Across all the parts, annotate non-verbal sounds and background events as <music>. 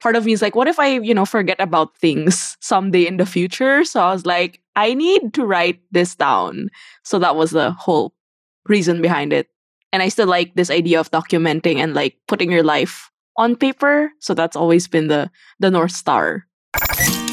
part of me is like, what if I, you know, forget about things someday in the future? So I was like, I need to write this down. So that was the whole reason behind it. And I still like this idea of documenting and like putting your life on paper. So that's always been the the North Star.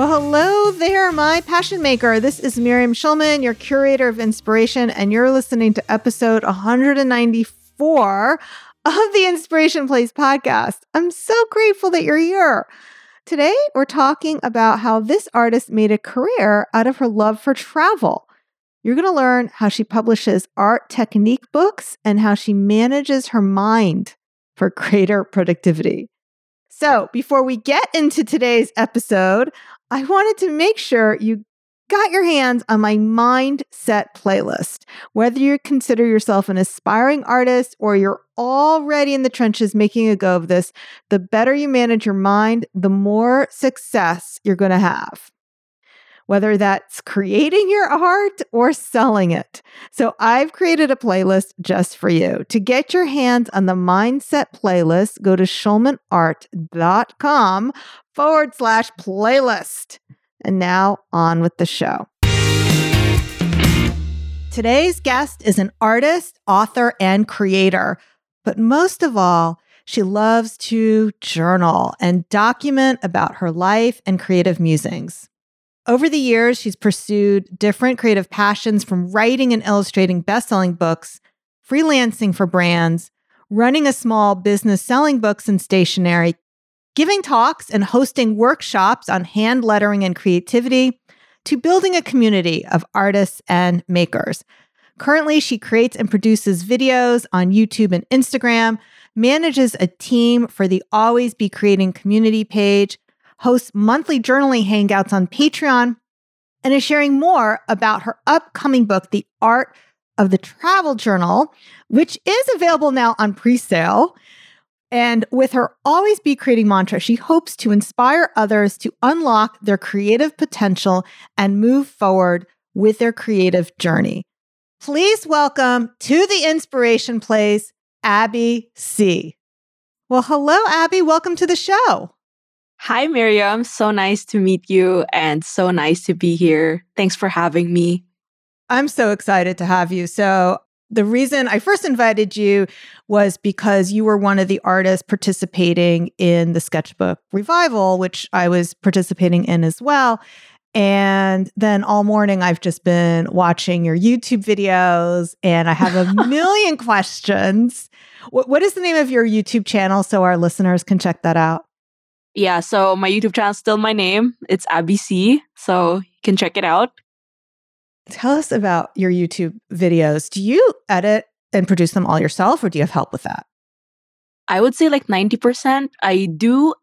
Well, hello there, my passion maker. This is Miriam Schulman, your curator of inspiration, and you're listening to episode 194 of the Inspiration Place podcast. I'm so grateful that you're here. Today, we're talking about how this artist made a career out of her love for travel. You're going to learn how she publishes art technique books and how she manages her mind for greater productivity. So, before we get into today's episode, I wanted to make sure you got your hands on my mindset playlist. Whether you consider yourself an aspiring artist or you're already in the trenches making a go of this, the better you manage your mind, the more success you're going to have. Whether that's creating your art or selling it. So, I've created a playlist just for you. To get your hands on the mindset playlist, go to schulmanart.com forward slash playlist. And now on with the show. Today's guest is an artist, author, and creator. But most of all, she loves to journal and document about her life and creative musings. Over the years, she's pursued different creative passions from writing and illustrating best selling books, freelancing for brands, running a small business selling books and stationery, giving talks and hosting workshops on hand lettering and creativity, to building a community of artists and makers. Currently, she creates and produces videos on YouTube and Instagram, manages a team for the Always Be Creating community page, hosts monthly journaling hangouts on Patreon, and is sharing more about her upcoming book, The Art of the Travel Journal, which is available now on pre sale. And with her always be creating mantra, she hopes to inspire others to unlock their creative potential and move forward with their creative journey. Please welcome to the Inspiration Place, Abbey Sy. Well, hello, Abbey. Welcome to the show. Hi, Miriam. So nice to meet you and so nice to be here. Thanks for having me. I'm so excited to have you. So, the reason I first invited you was because you were one of the artists participating in the sketchbook revival, which I was participating in as well. And then all morning, I've just been watching your YouTube videos and I have a <laughs> million questions. What, what is the name of your YouTube channel so our listeners can check that out? Yeah, so my YouTube channel is still my name. It's Abbey Sy. So you can check it out. Tell us about your YouTube videos. Do you edit and produce them all yourself, or do you have help with that? I would say like 90%. I do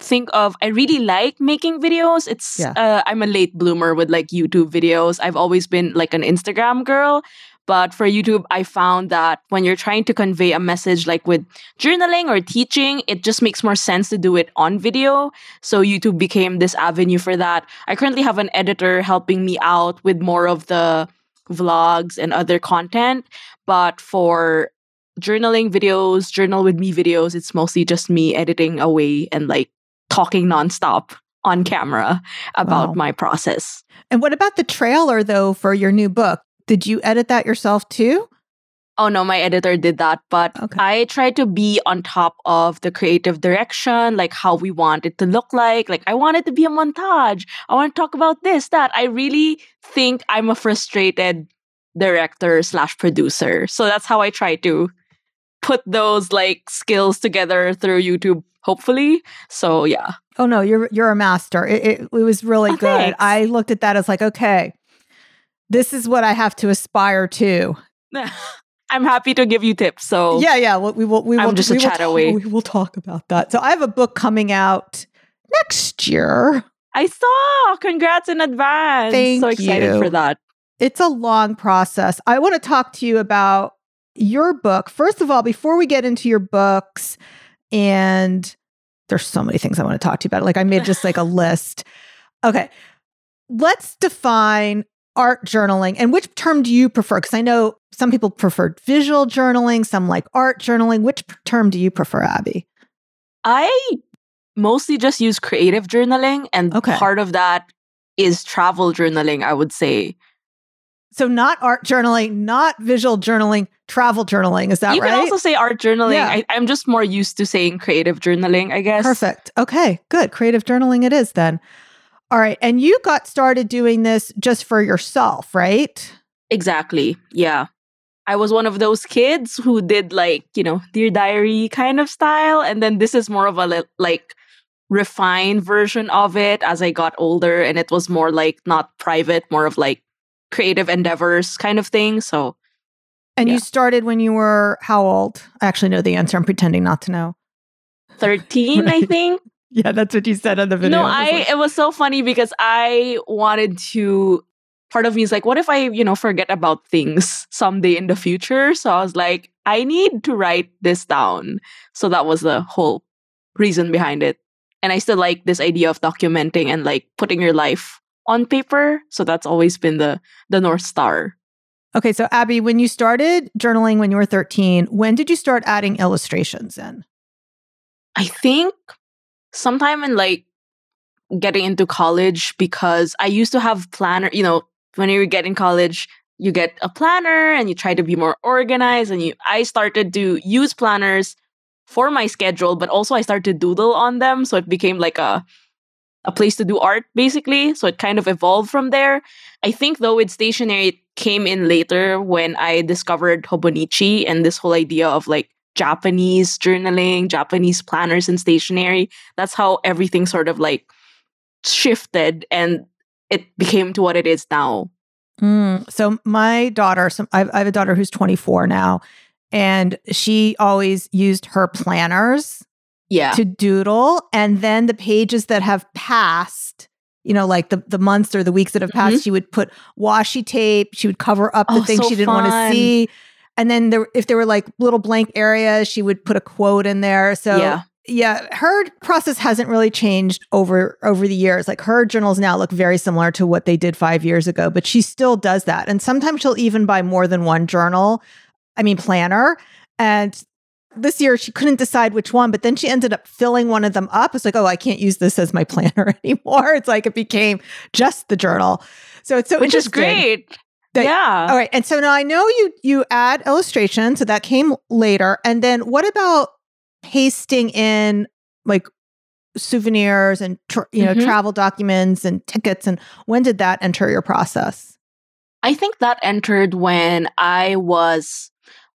think of I really like making videos. It's yeah. uh, I'm a late bloomer with like YouTube videos. I've always been like an Instagram girl, but for YouTube, I found that when you're trying to convey a message like with journaling or teaching, it just makes more sense to do it on video. So YouTube became this avenue for that. I currently have an editor helping me out with more of the vlogs and other content. But for journaling videos, journal with me videos, it's mostly just me editing away and like talking nonstop on camera about wow. my process. And what about the trailer though for your new book? Did you edit that yourself too? Oh no, my editor did that, but okay. I try to be on top of the creative direction, like how we want it to look like. Like I want it to be a montage. I want to talk about this, that. I really think I'm a frustrated director slash producer. So that's how I try to put those like skills together through YouTube, hopefully. So yeah. Oh no, you're you're a master. It, it, it was really oh, good. Thanks. I looked at that as like, okay, this is what I have to aspire to. <laughs> I'm happy to give you tips. So yeah, yeah, we will. We will. I'm just we a chat talk, away. <laughs> We will talk about that. So I have a book coming out next year. I saw. Congrats in advance. Thank so excited you. for that. It's a long process. I want to talk to you about your book. First of all, before we get into your books, and there's so many things I want to talk to you about. Like I made just like a <laughs> list. Okay. Let's define art journaling and which term do you prefer? Because I know some people prefer visual journaling, some like art journaling. Which term do you prefer, Abbey? I mostly just use creative journaling, and okay. part of that is travel journaling, I would say. So not art journaling, not visual journaling, travel journaling. Is that you right? You can also say art journaling. Yeah. I, I'm just more used to saying creative journaling, I guess. Perfect. Okay, good. Creative journaling it is then. All right. And you got started doing this just for yourself, right? Exactly. Yeah. I was one of those kids who did like, you know, Dear Diary kind of style. And then this is more of a like refined version of it as I got older. And it was more like not private, more of like creative endeavors kind of thing. So, and yeah. you started when you were how old? I actually know the answer. I'm pretending not to know. 13, right. I <laughs> think. <laughs> Yeah, that's what you said on the video. No, I, like, it was so funny because I wanted to part of me is like, what if I, you know, forget about things someday in the future? So I was like, I need to write this down. So that was the whole reason behind it. And I still like this idea of documenting and like putting your life on paper. So that's always been the the North Star. Okay, so Abbey, when you started journaling when you were 13, when did you start adding illustrations in? I think sometime in like getting into college because I used to have planner, you know, when you get in college, you get a planner and you try to be more organized and you I started to use planners for my schedule, but also I started to doodle on them. So it became like a a place to do art basically so it kind of evolved from there i think though with stationery it came in later when i discovered hobonichi and this whole idea of like japanese journaling japanese planners and stationery that's how everything sort of like shifted and it became to what it is now mm, so my daughter so I have a daughter who's 24 now and she always used her planners yeah. to doodle. And then the pages that have passed, you know, like the, the months or the weeks that have passed, mm-hmm. she would put washi tape. She would cover up the oh, things so she didn't want to see. And then there, if there were like little blank areas, she would put a quote in there. So yeah. Yeah, her process hasn't really changed over over the years. Like her journals now look very similar to what they did 5 years ago, but she still does that. And sometimes she'll even buy more than one journal, I mean planner, and this year she couldn't decide which one, but then she ended up filling one of them up. It's like, oh, I can't use this as my <laughs> planner anymore. It's like it became just the journal. So it's so which is great. That, yeah. All right. And so now I know you you add illustration, so that came later. And then what about pasting in like souvenirs and tra- you know mm-hmm. travel documents and tickets? And when did that enter your process? I think that entered when I was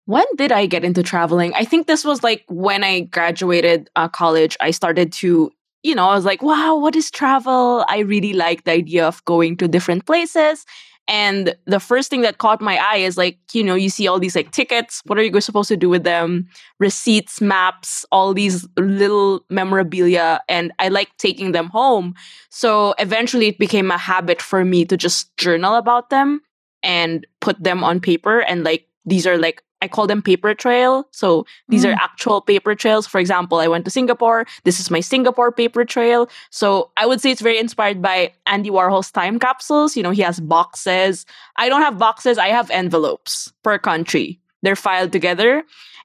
when did I get into traveling? I think this was like when I graduated uh, college. I started to, you know, I was like, wow, what is travel? I really like the idea of going to different places. And the first thing that caught my eye is like, you know, you see all these like tickets. What are you supposed to do with them? Receipts, maps, all these little memorabilia. And I like taking them home. So eventually it became a habit for me to just journal about them and put them on paper. And like, these are like I call them paper trail. So these mm. are actual paper trails. For example, I went to Singapore. This is my Singapore paper trail. So I would say it's very inspired by Andy Warhol's time capsules. You know, he has boxes. I don't have boxes, I have envelopes per country. They're filed together.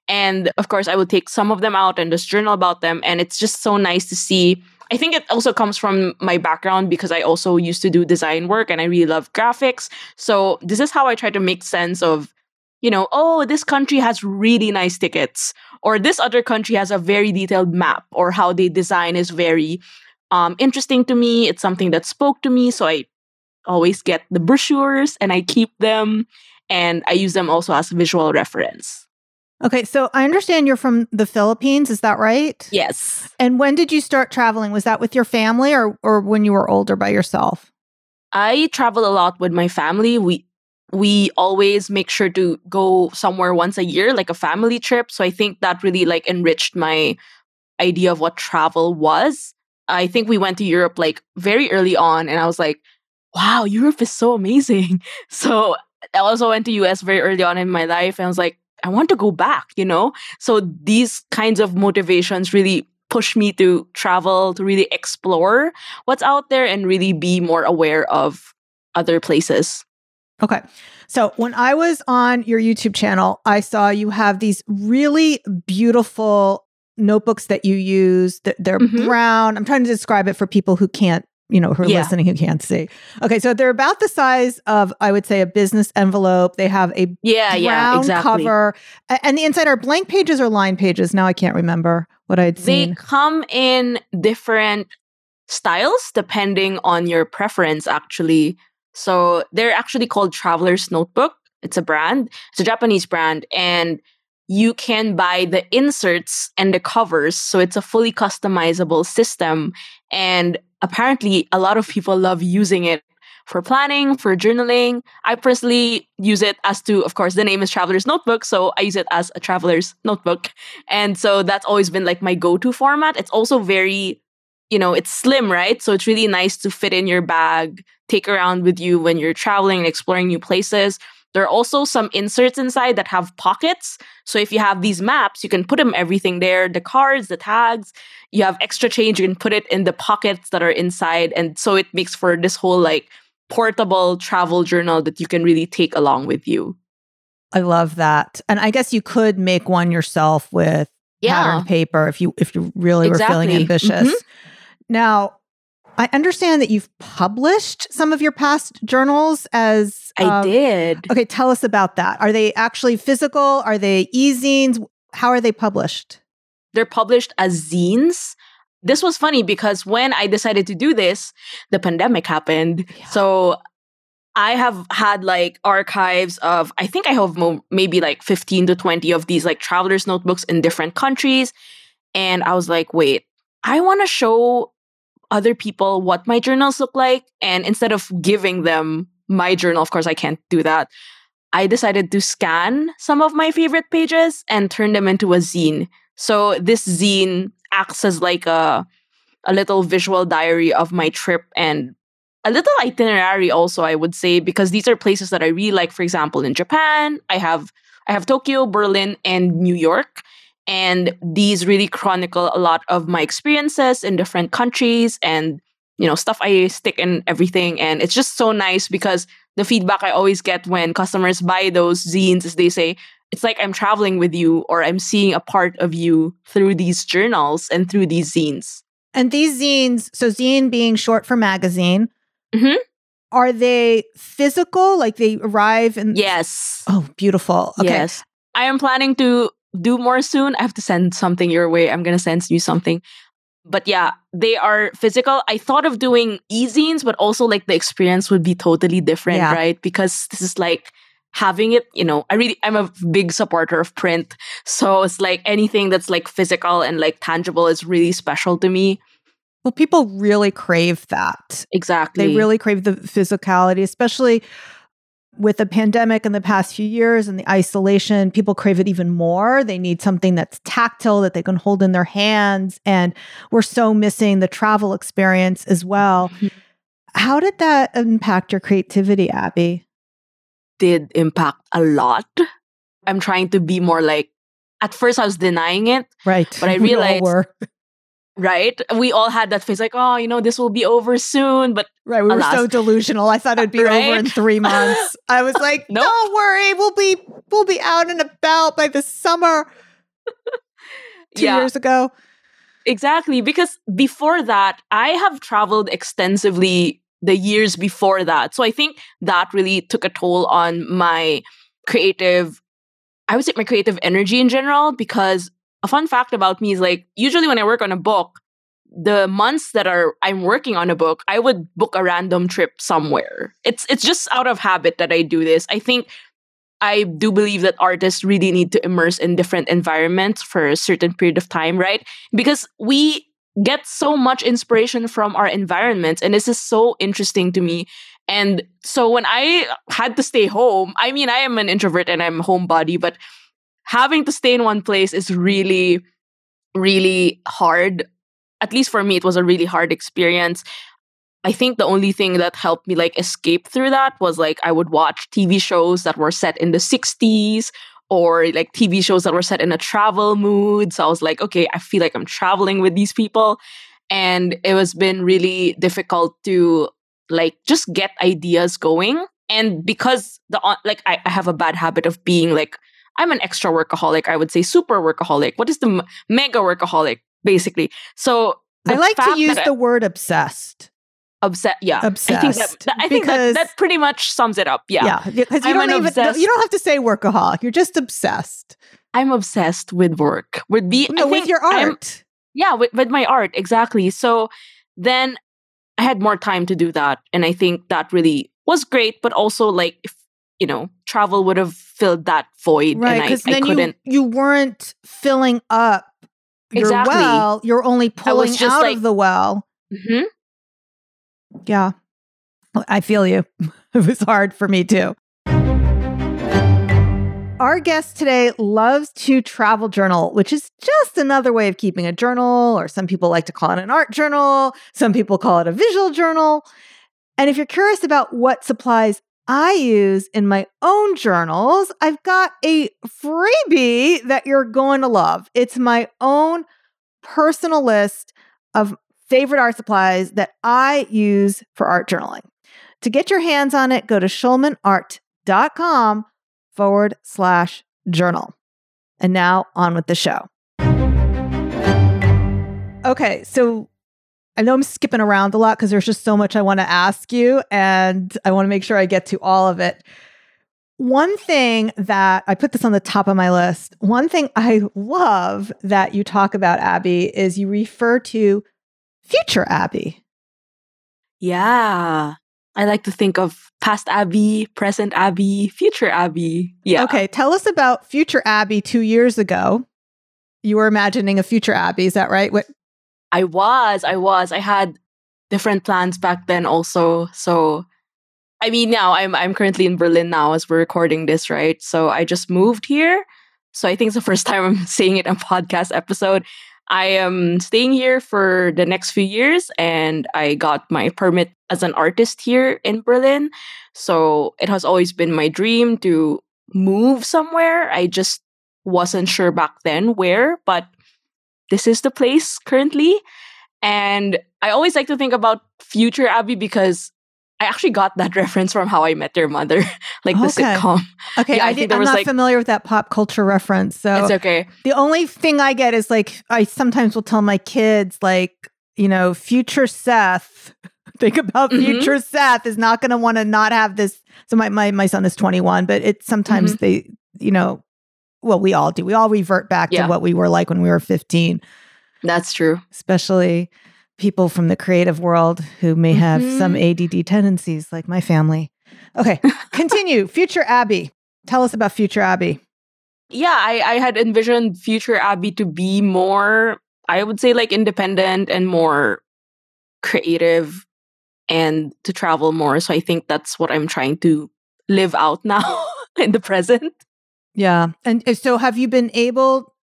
And of course, I would take some of them out and just journal about them. And it's just so nice to see. I think it also comes from my background because I also used to do design work and I really love graphics. So this is how I try to make sense of you know, oh, this country has really nice tickets, or this other country has a very detailed map, or how they design is very um, interesting to me. It's something that spoke to me. So I always get the brochures and I keep them and I use them also as visual reference. Okay, so I understand you're from the Philippines, is that right? Yes. And when did you start traveling? Was that with your family or or when you were older by yourself? I travel a lot with my family. We we always make sure to go somewhere once a year like a family trip so i think that really like enriched my idea of what travel was i think we went to europe like very early on and i was like wow, Europe is so amazing. <laughs> So I also went to US very early on in my life and I was like, I want to go back, you know? So these kinds of motivations really push me to travel, to really explore what's out there and really be more aware of other places. Okay. So when I was on your YouTube channel, I saw you have these really beautiful notebooks that you use. They're mm-hmm. brown. I'm trying to describe it for people who can't you know, who are yeah. listening who can't see. Okay, so they're about the size of, I would say, a business envelope. They have a yeah, brown yeah, exactly. cover, and the inside are blank pages or line pages. Now I can't remember what I'd seen. They come in different styles depending on your preference. Actually, so they're actually called Traveler's Notebook. It's a brand. It's a Japanese brand, and you can buy the inserts and the covers. So it's a fully customizable system. And apparently a lot of people love using it for planning, for journaling. I personally use it as to, of course, the name is Traveler's Notebook. So I use it as a traveler's notebook. And so that's always been like my go to format. It's also very, you know, it's slim, right? So it's really nice to fit in your bag, take around with you when you're traveling and exploring new places. There are also some inserts inside that have pockets. So if you have these maps, you can put them everything there the cards, the tags. You have extra change, you can put it in the pockets that are inside. And so it makes for this whole like portable travel journal that you can really take along with you. I love that. And I guess you could make one yourself with yeah. patterned paper if you if you really exactly. were feeling ambitious. Mm-hmm. Now, I understand that you've published some of your past journals as um, I did. Okay, tell us about that. Are they actually physical? Are they e-zines? How are they published? They're published as zines. This was funny because when I decided to do this, the pandemic happened. Yeah. So I have had like archives of, I think I have mo- maybe like 15 to 20 of these like traveler's notebooks in different countries. And I was like, wait, I want to show other people what my journals look like. And instead of giving them my journal, of course, I can't do that. I decided to scan some of my favorite pages and turn them into a zine. So this zine acts as like a a little visual diary of my trip and a little itinerary also I would say because these are places that I really like for example in Japan I have I have Tokyo, Berlin and New York and these really chronicle a lot of my experiences in different countries and you know stuff i stick in everything. And it's just so nice because the feedback i always get when customers buy those zines is they say it's like i'm traveling with you or i'm seeing a part of you through these journals and through these zines. And these zines so zine being short for magazine mm-hmm. are they physical? Like they arrive and yes. Oh beautiful. Okay. yes. I am planning to do more soon. I have to send something your way. I'm going to send you something. But yeah, they are physical. I thought of doing e-zines, but also like the experience would be totally different, yeah. right? Because this is like having it, you know, I really I'm a big supporter of print. So it's like anything that's like physical and like tangible is really special to me. Well, people really crave that. Exactly. They really crave the physicality, especially with the pandemic in the past few years and the isolation, people crave it even more. They need something that's tactile that they can hold in their hands. And we're so missing the travel experience as well. Mm-hmm. How did that impact your creativity, Abbey? Did impact a lot. I'm trying to be more like, at first I was denying it. Right. But I <laughs> realized right? We all had that face like, oh, you know, this will be over soon. But right, we alas. were so delusional. I thought it'd be right? over in three months. <laughs> I was like, nope. don't worry, we'll be we'll be out and about by the summer. <laughs> Two yeah. years ago. Exactly. Because before that, I have traveled extensively the years before that. So I think that really took a toll on my creative, I would say my creative energy in general, because a fun fact about me is like usually when I work on a book, the months that are I'm working on a book, I would book a random trip somewhere. It's it's just out of habit that I do this. I think I do believe that artists really need to immerse in different environments for a certain period of time, right? Because we get so much inspiration from our environments and this is so interesting to me and so when i had to stay home i mean i am an introvert and i'm homebody but having to stay in one place is really, really hard. At least for me, it was a really hard experience. I think the only thing that helped me like escape through that was like I would watch TV shows that were set in the 60s or like TV shows that were set in a travel mood. So I was like, okay, I feel like I'm traveling with these people. And it was been really difficult to like just get ideas going. And because the like I, I have a bad habit of being like I'm an extra workaholic. I would say super workaholic. What is the m- mega workaholic basically? So I like to use the I, word obsessed. Obsessed, yeah. Obsessed. I think that, that I think that, that pretty much sums it up. Yeah, yeah. Because you don't even obsessed, you don't have to say workaholic. You're just obsessed. I'm obsessed with work. With be no, with your art. I'm, yeah, with, with my art exactly. So then I had more time to do that, and I think that really was great. But also, like, you know, travel would have filled that void, right? Because then I couldn't. You, you weren't filling up your exactly. well. You're only pulling out like, of the well. Mm-hmm. Yeah. I feel you. <laughs> it was hard for me too. Our guest today loves to travel journal, which is just another way of keeping a journal, or some people like to call it an art journal. Some people call it a visual journal. And if you're curious about what supplies I use in my own journals, I've got a freebie that you're going to love. It's my own personal list of favorite art supplies that I use for art journaling. To get your hands on it, go to schulmanart.com forward slash journal. And now on with the show. Okay, so I know I'm skipping around a lot because there's just so much I want to ask you, and I want to make sure I get to all of it. One thing that I put this on the top of my list, one thing I love that you talk about, Abbey, is you refer to future Abbey. Yeah. I like to think of past Abbey, present Abbey, future Abbey. Yeah. Okay. Tell us about future Abbey two years ago. You were imagining a future Abbey. Is that right? What? I was. I was. I had different plans back then also. So, I mean, now I'm I'm currently in Berlin now as we're recording this, right? So I just moved here. So I think it's the first <laughs> time I'm saying it on podcast episode. I am staying here for the next few years and I got my permit as an artist here in Berlin. So it has always been my dream to move somewhere. I just wasn't sure back then where, but this is the place currently. And I always like to think about future Abbey because I actually got that <laughs> reference from How I Met Your Mother, <laughs> like the sitcom. Okay, yeah, I, did, I'm not like, familiar with that pop culture reference, so it's okay. The only thing I get is like I sometimes will tell my kids, like you know, future Seth. <laughs> Think about mm-hmm. future Seth is not going to want to not have this. So my my my son is 21, but it sometimes mm-hmm. they, you know, well, we all do. We all revert back yeah. to what we were like when we were 15. That's true. Especially people from the creative world who may have mm-hmm. some ADD tendencies, like my family. Okay, <laughs> continue. Future Abbey. Tell us about Future Abbey. Yeah, I, I had envisioned Future Abbey to be more, I would say, like independent and more creative and to travel more. So I think that's what I'm trying to live out <laughs> now in the present. Yeah. And so have you been able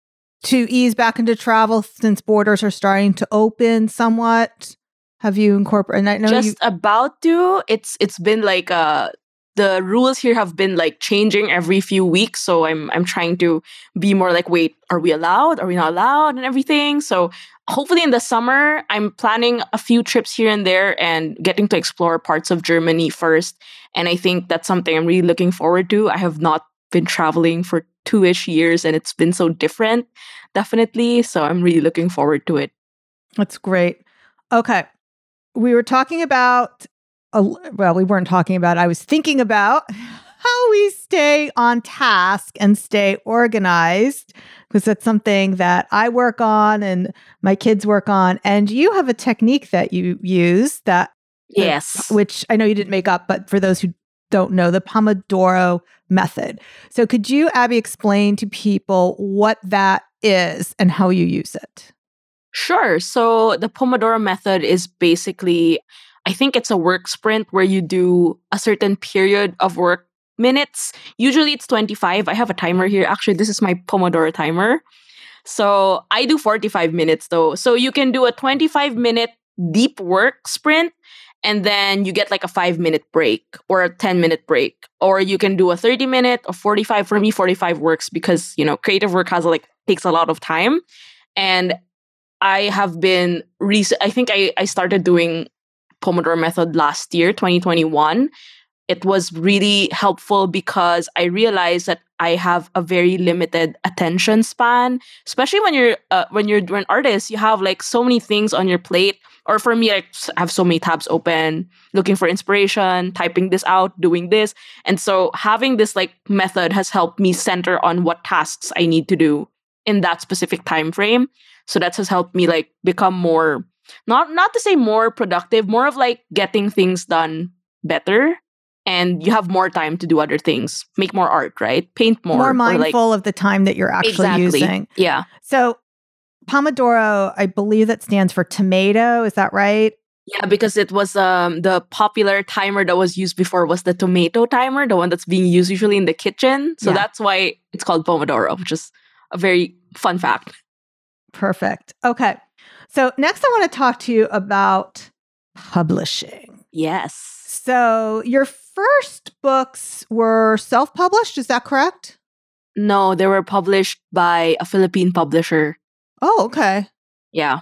to ease back into travel since borders are starting to open somewhat? Have you incorporated? I know just you- about to. It's it's been like uh the rules here have been like changing every few weeks. So I'm I'm trying to be more like, wait, are we allowed? Are we not allowed? And everything. So hopefully in the summer, I'm planning a few trips here and there and getting to explore parts of Germany first. And I think that's something I'm really looking forward to. I have not been traveling for two ish years and it's been so different, definitely. So I'm really looking forward to it. That's great. Okay. We were talking about, well, we weren't talking about, I was thinking about how we stay on task and stay organized because that's something that I work on and my kids work on. And you have a technique that you use that Yes. which I know you didn't make up, but for those who don't know, the Pomodoro method. So, could you, Abbey, explain to people what that is and how you use it? Sure. So, the Pomodoro method is basically, I think it's a work sprint where you do a certain period of work minutes. Usually it's 25. I have a timer here. Actually, this is my Pomodoro timer. So, I do 45 minutes though. So, you can do a 25 minute deep work sprint and then you get like a five minute break or a 10 minute break or you can do a 30 minute or 45 for me 45 works because you know creative work has like takes a lot of time. And i have been rec- i think I, I started doing pomodoro method last year 2021 it was really helpful because i realized that i have a very limited attention span especially when you're uh, when you're an artist you have like so many things on your plate or for me i have so many tabs open looking for inspiration typing this out doing this. And so having this like method has helped me center on what tasks i need to do in that specific time frame. So that has helped me like become more not not to say more productive more of like getting things done better. And you have more time to do other things make more art right? Paint more more mindful like, of the time that you're actually exactly. using. Yeah. So Pomodoro, I believe that stands for tomato. Is that right? Yeah, because it was um, the popular timer that was used before was the tomato timer, the one that's being used usually in the kitchen. So yeah. that's why it's called Pomodoro, which is a very fun fact. Perfect. Okay. So next I want to talk to you about publishing. Yes. So your first books were self-published, is that correct? No, they were published by a Philippine publisher. Oh, okay. Yeah.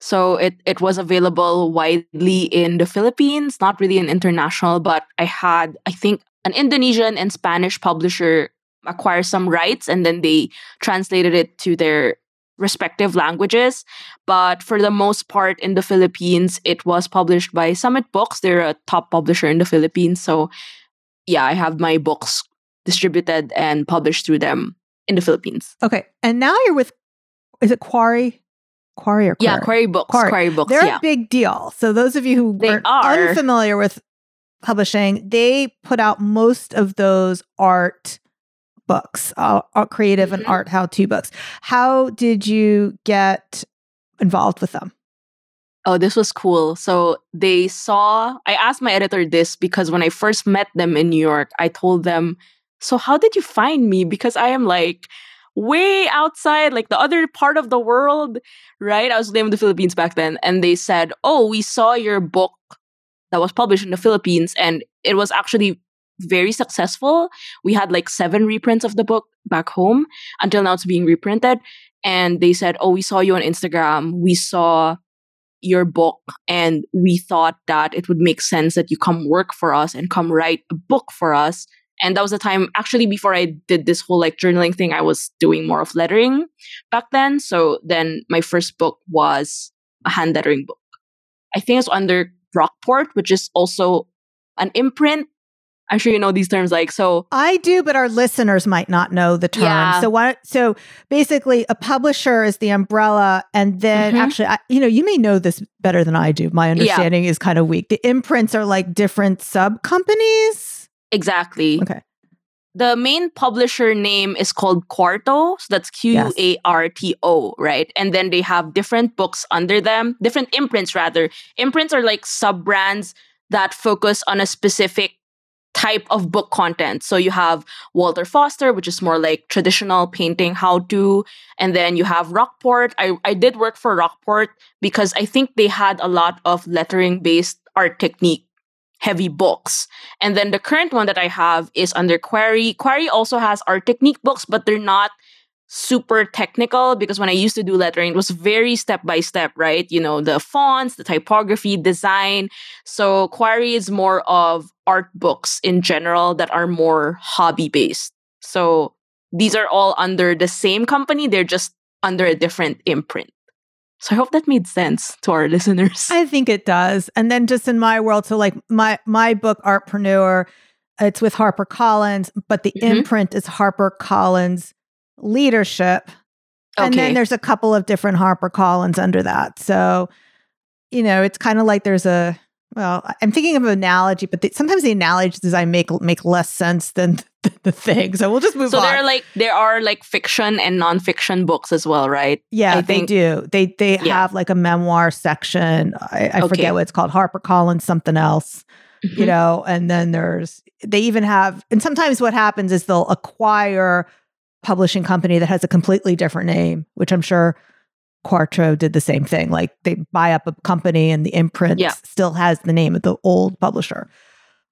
So it, it was available widely in the Philippines, not really an international, but I had, I think, an Indonesian and Spanish publisher acquire some rights and then they translated it to their respective languages. But for the most part in the Philippines, it was published by Summit Books. They're a top publisher in the Philippines. So yeah, I have my books distributed and published through them in the Philippines. Okay. And now you're with is it Quarry? Quarry or Quarry? Yeah, Quarry Books. Quarry, Quarry Books. They're yeah. a big deal. So those of you who they are unfamiliar with publishing, they put out most of those art books, uh, creative mm-hmm. and art how-to books. How did you get involved with them? Oh, this was cool. So they saw, I asked my editor this because when I first met them in New York, I told them, So, how did you find me? Because I am like way outside, like the other part of the world, right? I was living in the Philippines back then, and they said, "Oh, we saw your book that was published in the Philippines, and it was actually very successful. We had like seven reprints of the book back home until now it's being reprinted." And they said, "Oh, we saw you on Instagram. We saw." your book and we thought that it would make sense that you come work for us and come write a book for us and that was the time actually before I did this whole like journaling thing, I was doing more of lettering back then. So then my first book was a hand lettering book. I think it's under Rockport, which is also an imprint. I'm sure you know these terms like so I do, but our listeners might not know the term. Yeah. So what so basically a publisher is the umbrella and then mm-hmm. actually I, you know, you may know this better than I do. My understanding yeah. is kind of weak. The imprints are like different sub companies. Exactly. Okay. The main publisher name is called Quarto. So that's Q A R T O, right? And then they have different books under them, different imprints rather. Imprints are like sub brands that focus on a specific type of book content. So you have Walter Foster, which is more like traditional painting how to. And then you have Rockport. I, I did work for Rockport because I think they had a lot of lettering based art technique heavy books. And then the current one that I have is under Quarry. Quarry also has art technique books, but they're not super technical because when I used to do lettering, it was very step by step, right? You know, the fonts, the typography, design. So Quarry is more of art books in general that are more hobby based. So these are all under the same company, they're just under a different imprint. So I hope that made sense to our <laughs> listeners. I think it does. And then just in my world, so like my my book Artpreneur, it's with Harper Collins, but the mm-hmm. imprint is Harper Collins Leadership. Okay. And then there's a couple of different Harper Collins under that. So, you know, it's kind of like there's a well, I'm thinking of an analogy, but the, sometimes the analogies I make make less sense than <laughs> the, the thing. So we'll just move so on. So there are like there are like fiction and nonfiction books as well, right? Yeah, I they think, do. They they yeah. have like a memoir section. I, I okay. forget what it's called. Harper Collins something else. Mm-hmm. You know, and then there's they even have and sometimes what happens is they'll acquire publishing company that has a completely different name, which I'm sure Quarto did the same thing. Like they buy up a company and the imprint yeah. still has the name of the old publisher.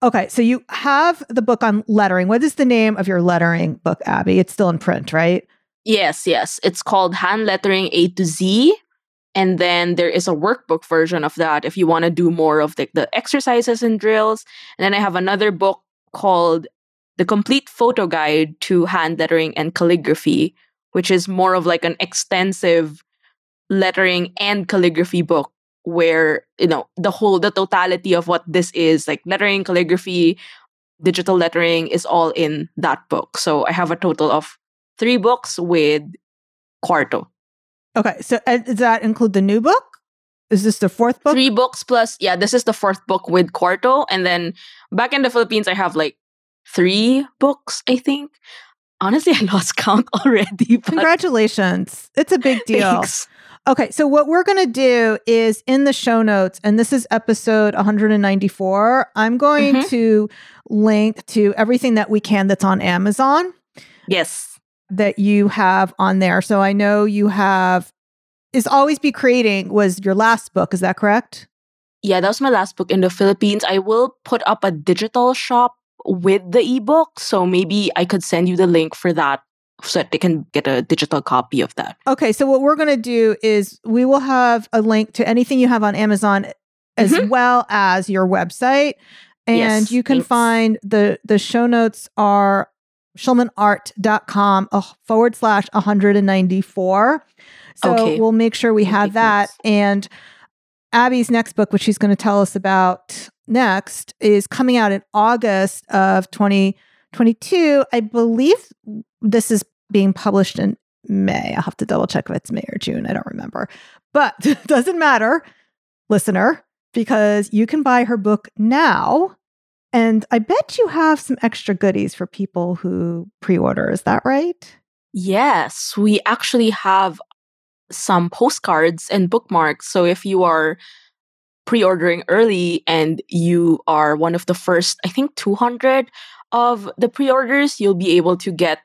Okay, so you have the book on lettering. What is the name of your lettering book, Abbey? It's still in print, right? Yes, yes. It's called Hand Lettering A to Z. And then there is a workbook version of that if you want to do more of the, the exercises and drills. And then I have another book called The Complete Photo Guide to Hand Lettering and Calligraphy, which is more of like an extensive lettering and calligraphy book where you know the whole the totality of what this is like lettering calligraphy digital lettering is all in that book. So i have a total of three books with quarto. Okay so uh, does that include the new book? Is this the fourth book? Three books plus yeah this is the fourth book with quarto and then back in the philippines i have like three books i think. Honestly <laughs> i lost count <laughs> already congratulations. It's a big <laughs> deal. Thanks. Okay, so what we're going to do is in the show notes, and this is episode 194, I'm going mm-hmm. to link to everything that we can that's on Amazon. Yes. That you have on there. So I know you have is Always Be Creating was your last book, is that correct? Yeah, that was my last book in the Philippines. I will put up a digital shop with the ebook, so maybe I could send you the link for that so that they can get a digital copy of that. Okay, so what we're going to do is we will have a link to anything you have on Amazon as mm-hmm. well as your website and yes, you can thanks. find the the show notes are schulmanart.com uh, forward slash 194 so okay. we'll make sure we have that and abbey's next book which she's going to tell us about next is coming out in august of 2022 i believe this is being published in May. I'll have to double check if it's May or June. I don't remember. But <laughs> doesn't matter, listener, because you can buy her book now. And I bet you have some extra goodies for people who pre order. Is that right? Yes, we actually have some postcards and bookmarks. So if you are pre ordering early and you are one of the first, I think, 200 of the pre orders, you'll be able to get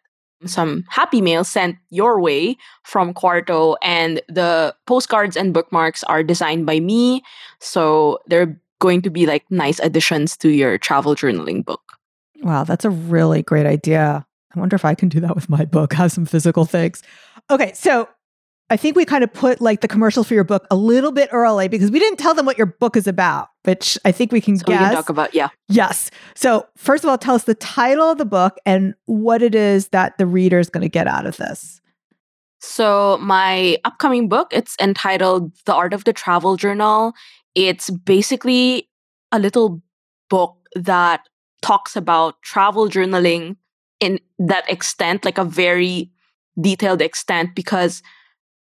some happy mail sent your way from Quarto, and the postcards and bookmarks are designed by me. So they're going to be like nice additions to your travel journaling book. Wow, that's a really great idea. I wonder if I can do that with my book, have some physical things. Okay, so I think we kind of put like the commercial for your book a little bit early because we didn't tell them what your book is about, which I think we can so guess. We can talk about, yeah. Yes. So first of all, tell us the title of the book and what it is that the reader is going to get out of this. So my upcoming book, it's entitled The Art of the Travel Journal. It's basically a little book that talks about travel journaling in that extent, like a very detailed extent, because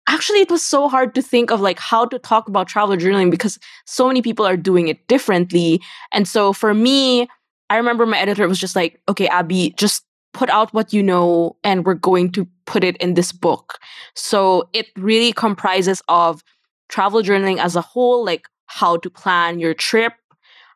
actually it was so hard to think of like how to talk about travel journaling because so many people are doing it differently. And so for me i remember my editor was just like okay abbey just put out what you know and we're going to put it in this book. So it really comprises of travel journaling as a whole like how to plan your trip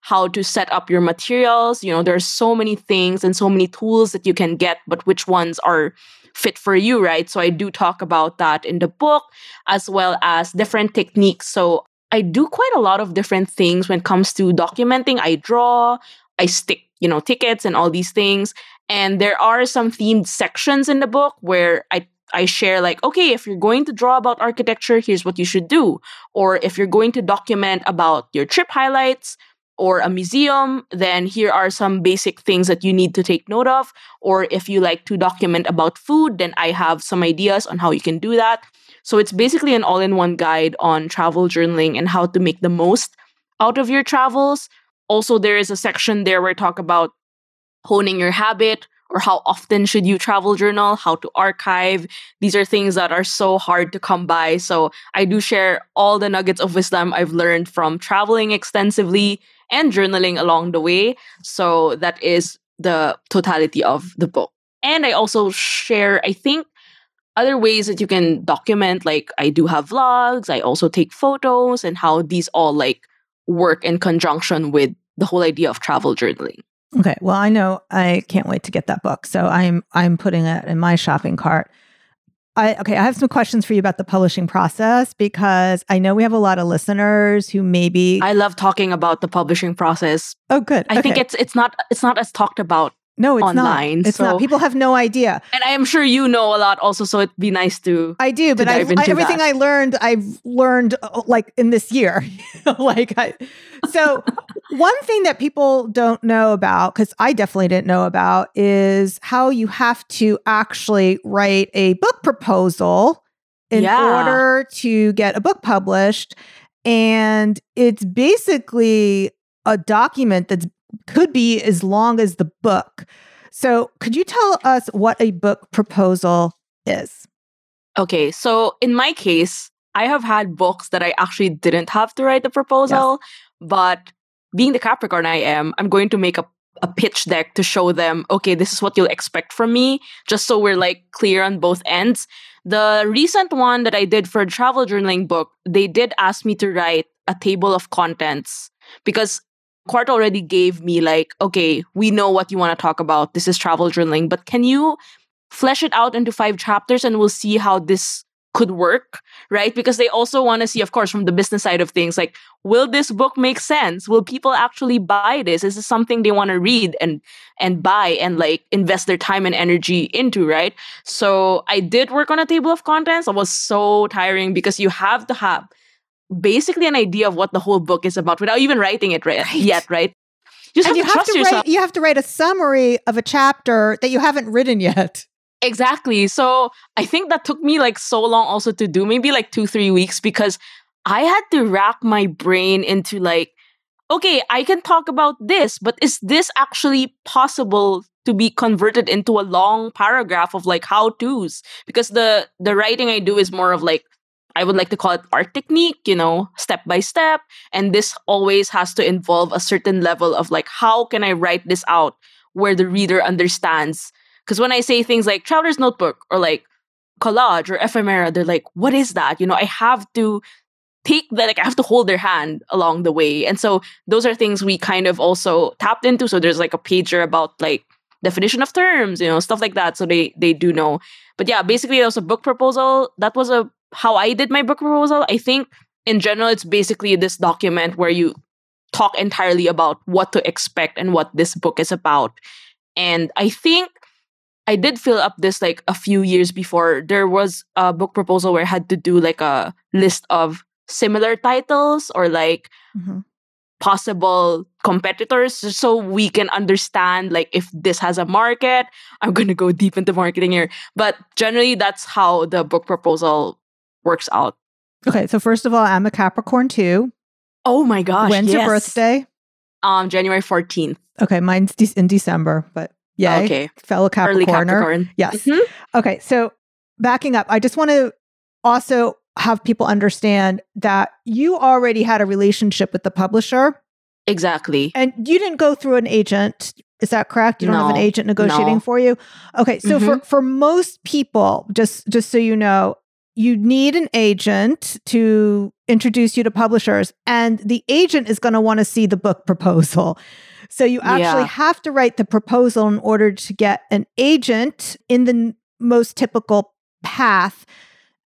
how to set up your materials. You know there's so many things and so many tools that you can get but which ones are fit for you, right? So I do talk about that in the book, as well as different techniques. So I do quite a lot of different things when it comes to documenting. I draw, I stick, you know, tickets and all these things. And there are some themed sections in the book where I I share like, okay, if you're going to draw about architecture, here's what you should do. Or if you're going to document about your trip highlights, or a museum, then here are some basic things that you need to take note of. Or if you like to document about food, then I have some ideas on how you can do that. So it's basically an all in one guide on travel journaling and how to make the most out of your travels. Also, there is a section there where I talk about honing your habit or how often should you travel journal, how to archive. These are things that are so hard to come by. So I do share all the nuggets of wisdom I've learned from traveling extensively and journaling along the way. So that is the totality of the book. And I also share, I think, other ways that you can document. Like I do have vlogs, I also take photos, and how these all like work in conjunction with the whole idea of travel journaling. Okay. Well, I know I can't wait to get that book. So I'm I'm putting it in my shopping cart. I, okay, I have some questions for you about the publishing process because I know we have a lot of listeners who maybe I love talking about the publishing process. Oh, good. I okay. think it's it's not it's not as talked about no, it's online. Not. It's so. not. People have no idea. And I am sure you know a lot also, so it'd be nice to. I do, but I, everything that. I learned, I've learned uh, like in this year. <laughs> like, I, so one thing that people don't know about, because I definitely didn't know about, is how you have to actually write a book proposal in yeah. order to get a book published. And it's basically a document that's could be as long as the book. So, could you tell us what a book proposal is? Okay, so in my case, I have had books that I actually didn't have to write the proposal, yes. but being the Capricorn I am, I'm going to make a, a pitch deck to show them, okay, this is what you'll expect from me, just so we're like clear on both ends. The recent one that I did for a travel journaling book, they did ask me to write a table of contents because Quarto already gave me like, okay, we know what you want to talk about. This is travel journaling, but can you flesh it out into five chapters and we'll see how this could work, right? Because they also want to see, of course, from the business side of things, like, will this book make sense? Will people actually buy this? Is this something they want to read and and buy and like invest their time and energy into, right? So I did work on a table of contents. It was so tiring because you have to have basically an idea of what the whole book is about without even writing it right, right. yet, right? You just and have you to have to yourself. write you have to write a summary of a chapter that you haven't written yet. <laughs> Exactly. So I think that took me like so long also to do, maybe like two, three weeks, because I had to wrap my brain into like, okay, I can talk about this, but is this actually possible to be converted into a long paragraph of like how to's? Because the the writing I do is more of like I would like to call it art technique, you know, step by step. And this always has to involve a certain level of like, how can I write this out where the reader understands? Because when I say things like Traveler's Notebook or like collage or ephemera, they're like, what is that? You know, I have to take that, like, I have to hold their hand along the way. And so those are things we kind of also tapped into. So there's like a pager about like definition of terms, you know, stuff like that. So they they do know. But yeah, basically that was a book proposal. That was a how I did my book proposal, I think in general, it's basically this document where you talk entirely about what to expect and what this book is about. And I think I did fill up this like a few years before. There was a book proposal where I had to do like a list of similar titles or like mm-hmm. possible competitors so we can understand like if this has a market. I'm going to go deep into marketing here. But generally, that's how the book proposal works out. Okay, so first of all, I'm a Capricorn too. Oh my gosh. When's yes. your birthday? Um, January 14th. Okay, mine's de- in December, but yeah. Okay. Fellow Capricorn. Early Capricorn. Yes. Mm-hmm. Okay, so backing up, I just want to also have people understand that you already had a relationship with the publisher. Exactly. And you didn't go through an agent. Is that correct? You don't no, have an agent negotiating no. for you? Okay, so mm-hmm. for for most people, just just so you know, you need an agent to introduce you to publishers, and the agent is going to want to see the book proposal. So you actually yeah. have to write the proposal in order to get an agent in the n- most typical path.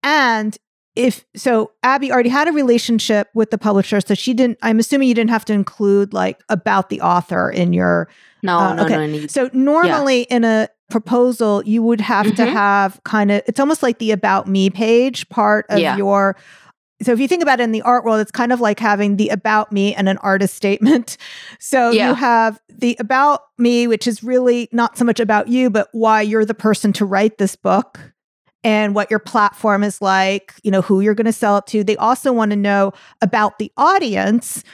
And if so, Abbey already had a relationship with the publisher, so she didn't. I'm assuming you didn't have to include like about the author in your. No, uh, no, okay. no. So normally yeah. in a proposal, you would have mm-hmm. to have kind of, it's almost like the about me page part of yeah. your. So if you think about it in the art world, it's kind of like having the about me and an artist statement. <laughs> So yeah. you have the about me, which is really not so much about you, but why you're the person to write this book and what your platform is like, you know, who you're going to sell it to. They also want to know about the audience.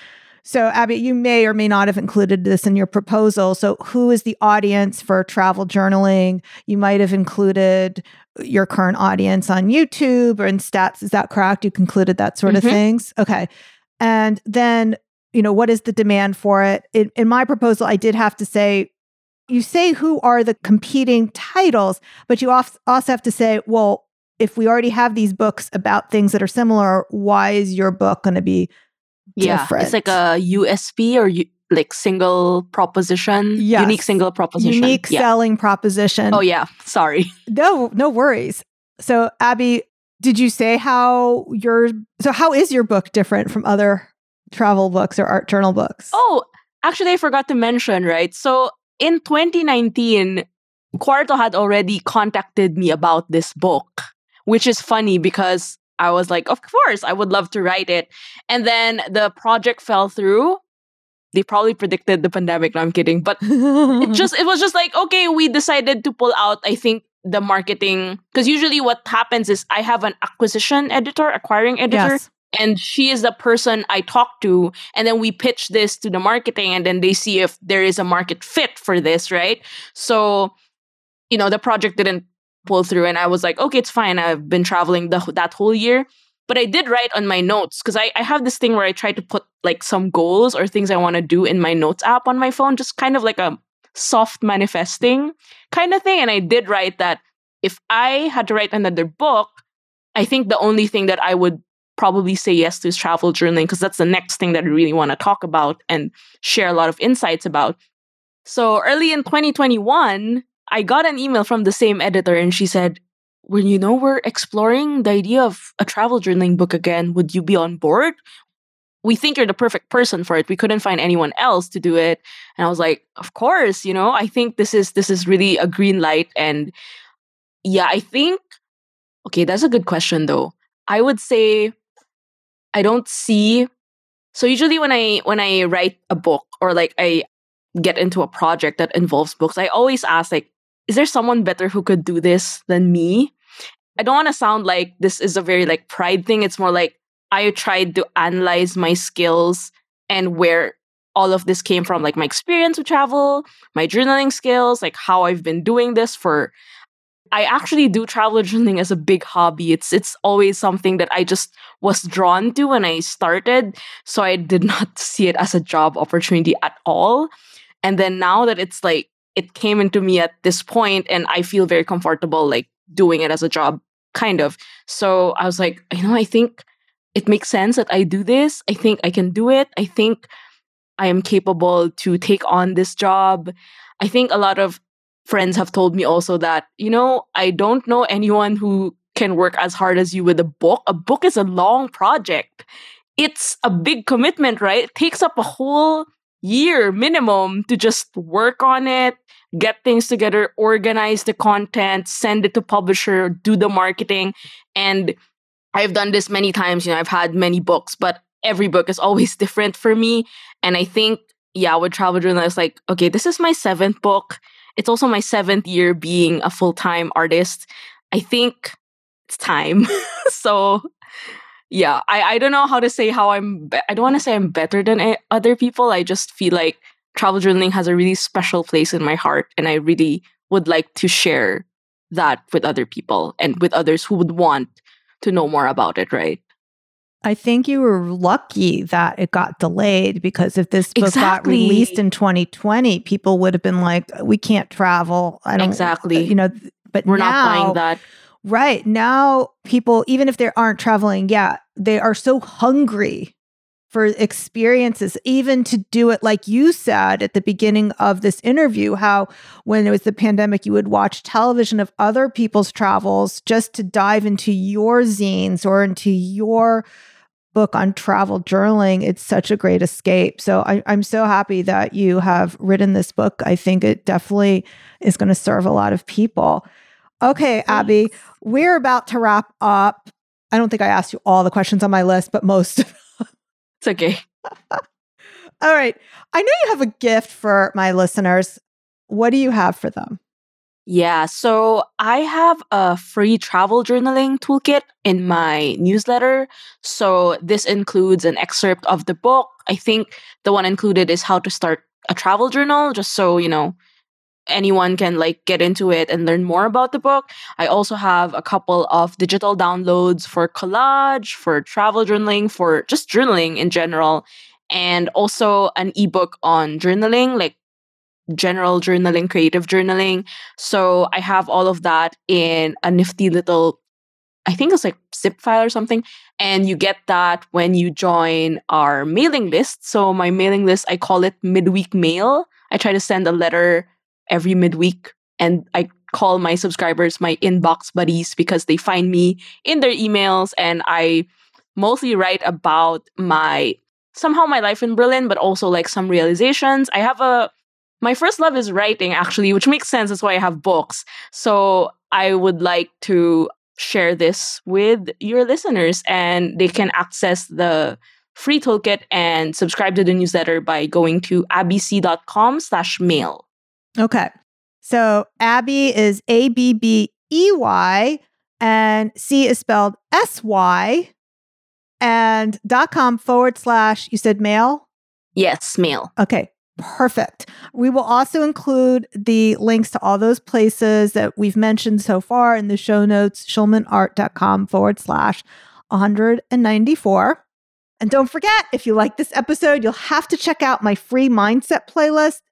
So, Abbey, you may or may not have included this in your proposal. So, who is the audience for travel journaling? You might have included your current audience on YouTube or in stats. Is that correct? You concluded that sort mm-hmm. of things. Okay. And then, you know, what is the demand for it? In, in my proposal, I did have to say, you say who are the competing titles, but you also have to say, well, if we already have these books about things that are similar, why is your book going to be yeah, different. It's like a USP or u- like single proposition, yes. unique single proposition, unique yeah. selling proposition. Oh yeah, sorry. <laughs> No, no worries. So, Abbey, did you say how your so how is your book different from other travel books or art journal books? Oh, actually I forgot to mention, right? So, in 2019, Quarto had already contacted me about this book, which is funny because I was like, of course, I would love to write it. And then the project fell through. They probably predicted the pandemic. No, I'm kidding. But it just it was just like, okay, we decided to pull out, I think, the marketing. Because usually what happens is I have an acquisition editor, acquiring editor. Yes. And she is the person I talk to. And then we pitch this to the marketing, and then they see if there is a market fit for this, right? So, you know, the project didn't pull through. And I was like, okay, it's fine. I've been traveling the, that whole year. But I did write on my notes because I, I have this thing where I try to put like some goals or things I want to do in my notes app on my phone, just kind of like a soft manifesting kind of thing. And I did write that if I had to write another book, I think the only thing that I would probably say yes to is travel journaling because that's the next thing that I really want to talk about and share a lot of insights about. So early in 2021, I got an email from the same editor and she said, When you know we're exploring the idea of a travel journaling book again, would you be on board? We think you're the perfect person for it. We couldn't find anyone else to do it. And I was like, Of course, you know, I think this is this is really a green light. And yeah, I think okay, that's a good question though. I would say I don't see so usually when I when I write a book or like I get into a project that involves books, I always ask like is there someone better who could do this than me? I don't want to sound like this is a very like pride thing. It's more like I tried to analyze my skills and where all of this came from, like my experience with travel, my journaling skills, like how I've been doing this for I actually do travel journaling as a big hobby. It's it's always something that I just was drawn to when I started, so I did <laughs> not see it as a job opportunity at all. And then now that it's like it came into me at this point and I feel very comfortable like doing it as a job, kind of. So I was like, you know, I think it makes sense that I do this. I think I can do it. I think I am capable to take on this job. I think a lot of friends have told me also that, you know, I don't know anyone who can work as hard as you with a book. A book is a long project. It's a big commitment, right? It takes up a whole year minimum to just work on it, get things together, organize the content, send it to publisher, do the marketing. And I've done this many times, you know, I've had many books, but every book is <laughs> always different for me. And I think, yeah, with travel journal, it's like, okay, this is my seventh book. It's also my seventh year being a full time artist. I think it's time. <laughs> so yeah, I, I don't know how to say how I'm, be- I don't want to say I'm better than other people. I just feel like travel journaling has a really special place in my heart. And I really would like to share that with other people and with others who would want to know more about it, right? I think you were lucky that it got delayed because if this book exactly. got released in 2020, people would have been like, "We can't travel." I don't exactly, you know. But we're now, not buying that. Right now, people, even if they aren't traveling yet, they are so hungry for experiences, even to do it like you said at the beginning of this interview, how when it was the pandemic, you would watch television of other people's travels just to dive into your zines or into your book on travel journaling. It's such a great escape. So I, I'm so happy that you have written this book. I think it definitely is going to serve a lot of people. Okay, Abbey, we're about to wrap up. I don't think I asked you all the questions on my list, but most. It's okay. <laughs> all right. I know you have a gift for my listeners. What do you have for them? Yeah, so I have a free travel journaling toolkit in my newsletter. So this includes an excerpt of the book. I think the one included is how to start a travel journal, just so, you know, anyone can like get into it and learn more about the book. I also have a couple of digital downloads for collage, for travel journaling, for just journaling in general, and also an ebook on journaling, like general journaling, creative journaling. So I have all of that in a nifty little I think it's like zip file or something. And you get that when you join our mailing list. So my mailing list, I call it midweek mail. I try to send a letter every midweek and I call my subscribers my inbox buddies because they find me in their emails and I mostly write about my somehow my life in Berlin, but also like some realizations. I have a my first love is writing actually, which makes sense. That's why I have books. So I would like to share this with your listeners and they can access the free toolkit and subscribe to the newsletter by going to abbeysy.com slash mail. Okay. So Abbey is A B B E Y and Sy is spelled S Y and dot com forward slash, you said mail? Yes, mail. Okay. Perfect. We will also include the links to all those places that we've mentioned so far in the show notes, schulmanart.com forward slash 194. And don't forget, if you like this episode, you'll have to check out my free mindset playlist.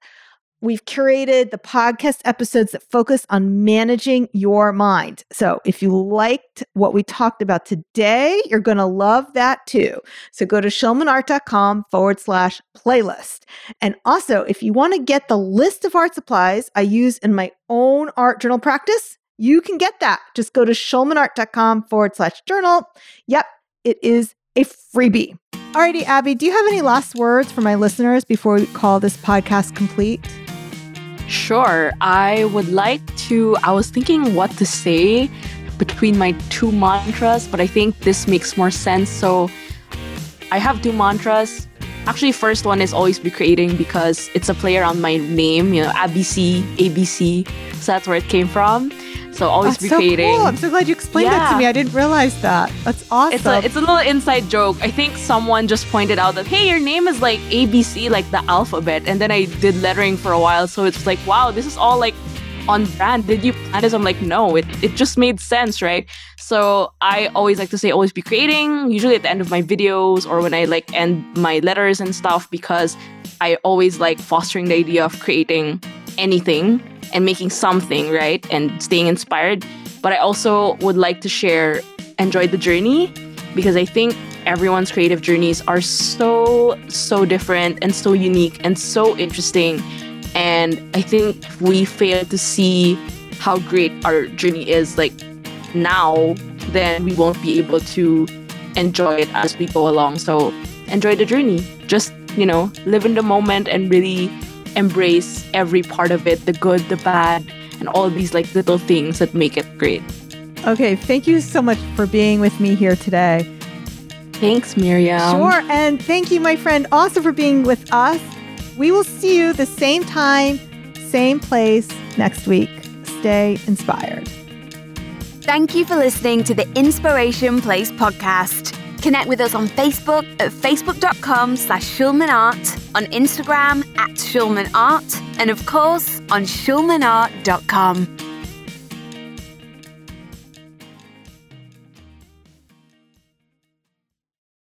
We've curated the podcast episodes that focus on managing your mind. So if you liked what we talked about today, you're going to love that too. So go to schulmanart.com forward slash playlist. And also, if you want to get the list of art supplies I use in my own art journal practice, you can get that. Just go to schulmanart.com forward slash journal. Yep, it is a freebie. Alrighty, Abbey, do you have any last words for my listeners before we call this podcast complete? Sure. I would like to. I was thinking what to say between my two mantras, but I think this makes more sense. So I have two mantras. Actually, first one is always be creating because it's a play around my name, you know, ABC, ABC. So that's where it came from. So always That's be so creating. Cool. I'm so glad you explained that to me. I didn't realize that. That's awesome. It's a it's a little inside joke. I think someone just pointed out that hey, your name is like ABC, like the alphabet, and then I did lettering for a while, so it's like wow, this is all like on brand. Did you plan this? I'm like no, it it just made sense, right? So I always like to say always be creating, usually at the end of my videos or when I like end my letters and stuff, because I always like fostering the idea of creating anything and making something, right? And staying inspired. But I also would like to share enjoy the journey because I think everyone's creative journeys are so, so different and so unique and so interesting. And I think we fail to see how great our journey is like now, then we won't be able to enjoy it as we go along. So enjoy the journey. Just, you know, live in the moment and really embrace every part of it the good, the bad, and all these like little things that make it great. okay. Thank you so much for being with me here today. Thanks, Miriam. Sure. And thank you, my friend, also for being with us. We will see you the same time, same place next week. Stay inspired. Thank you for listening to the Inspiration Place podcast. Connect with us on Facebook at facebook.com slash schulmanart, on Instagram at schulmanart, and of course on schulmanart.com.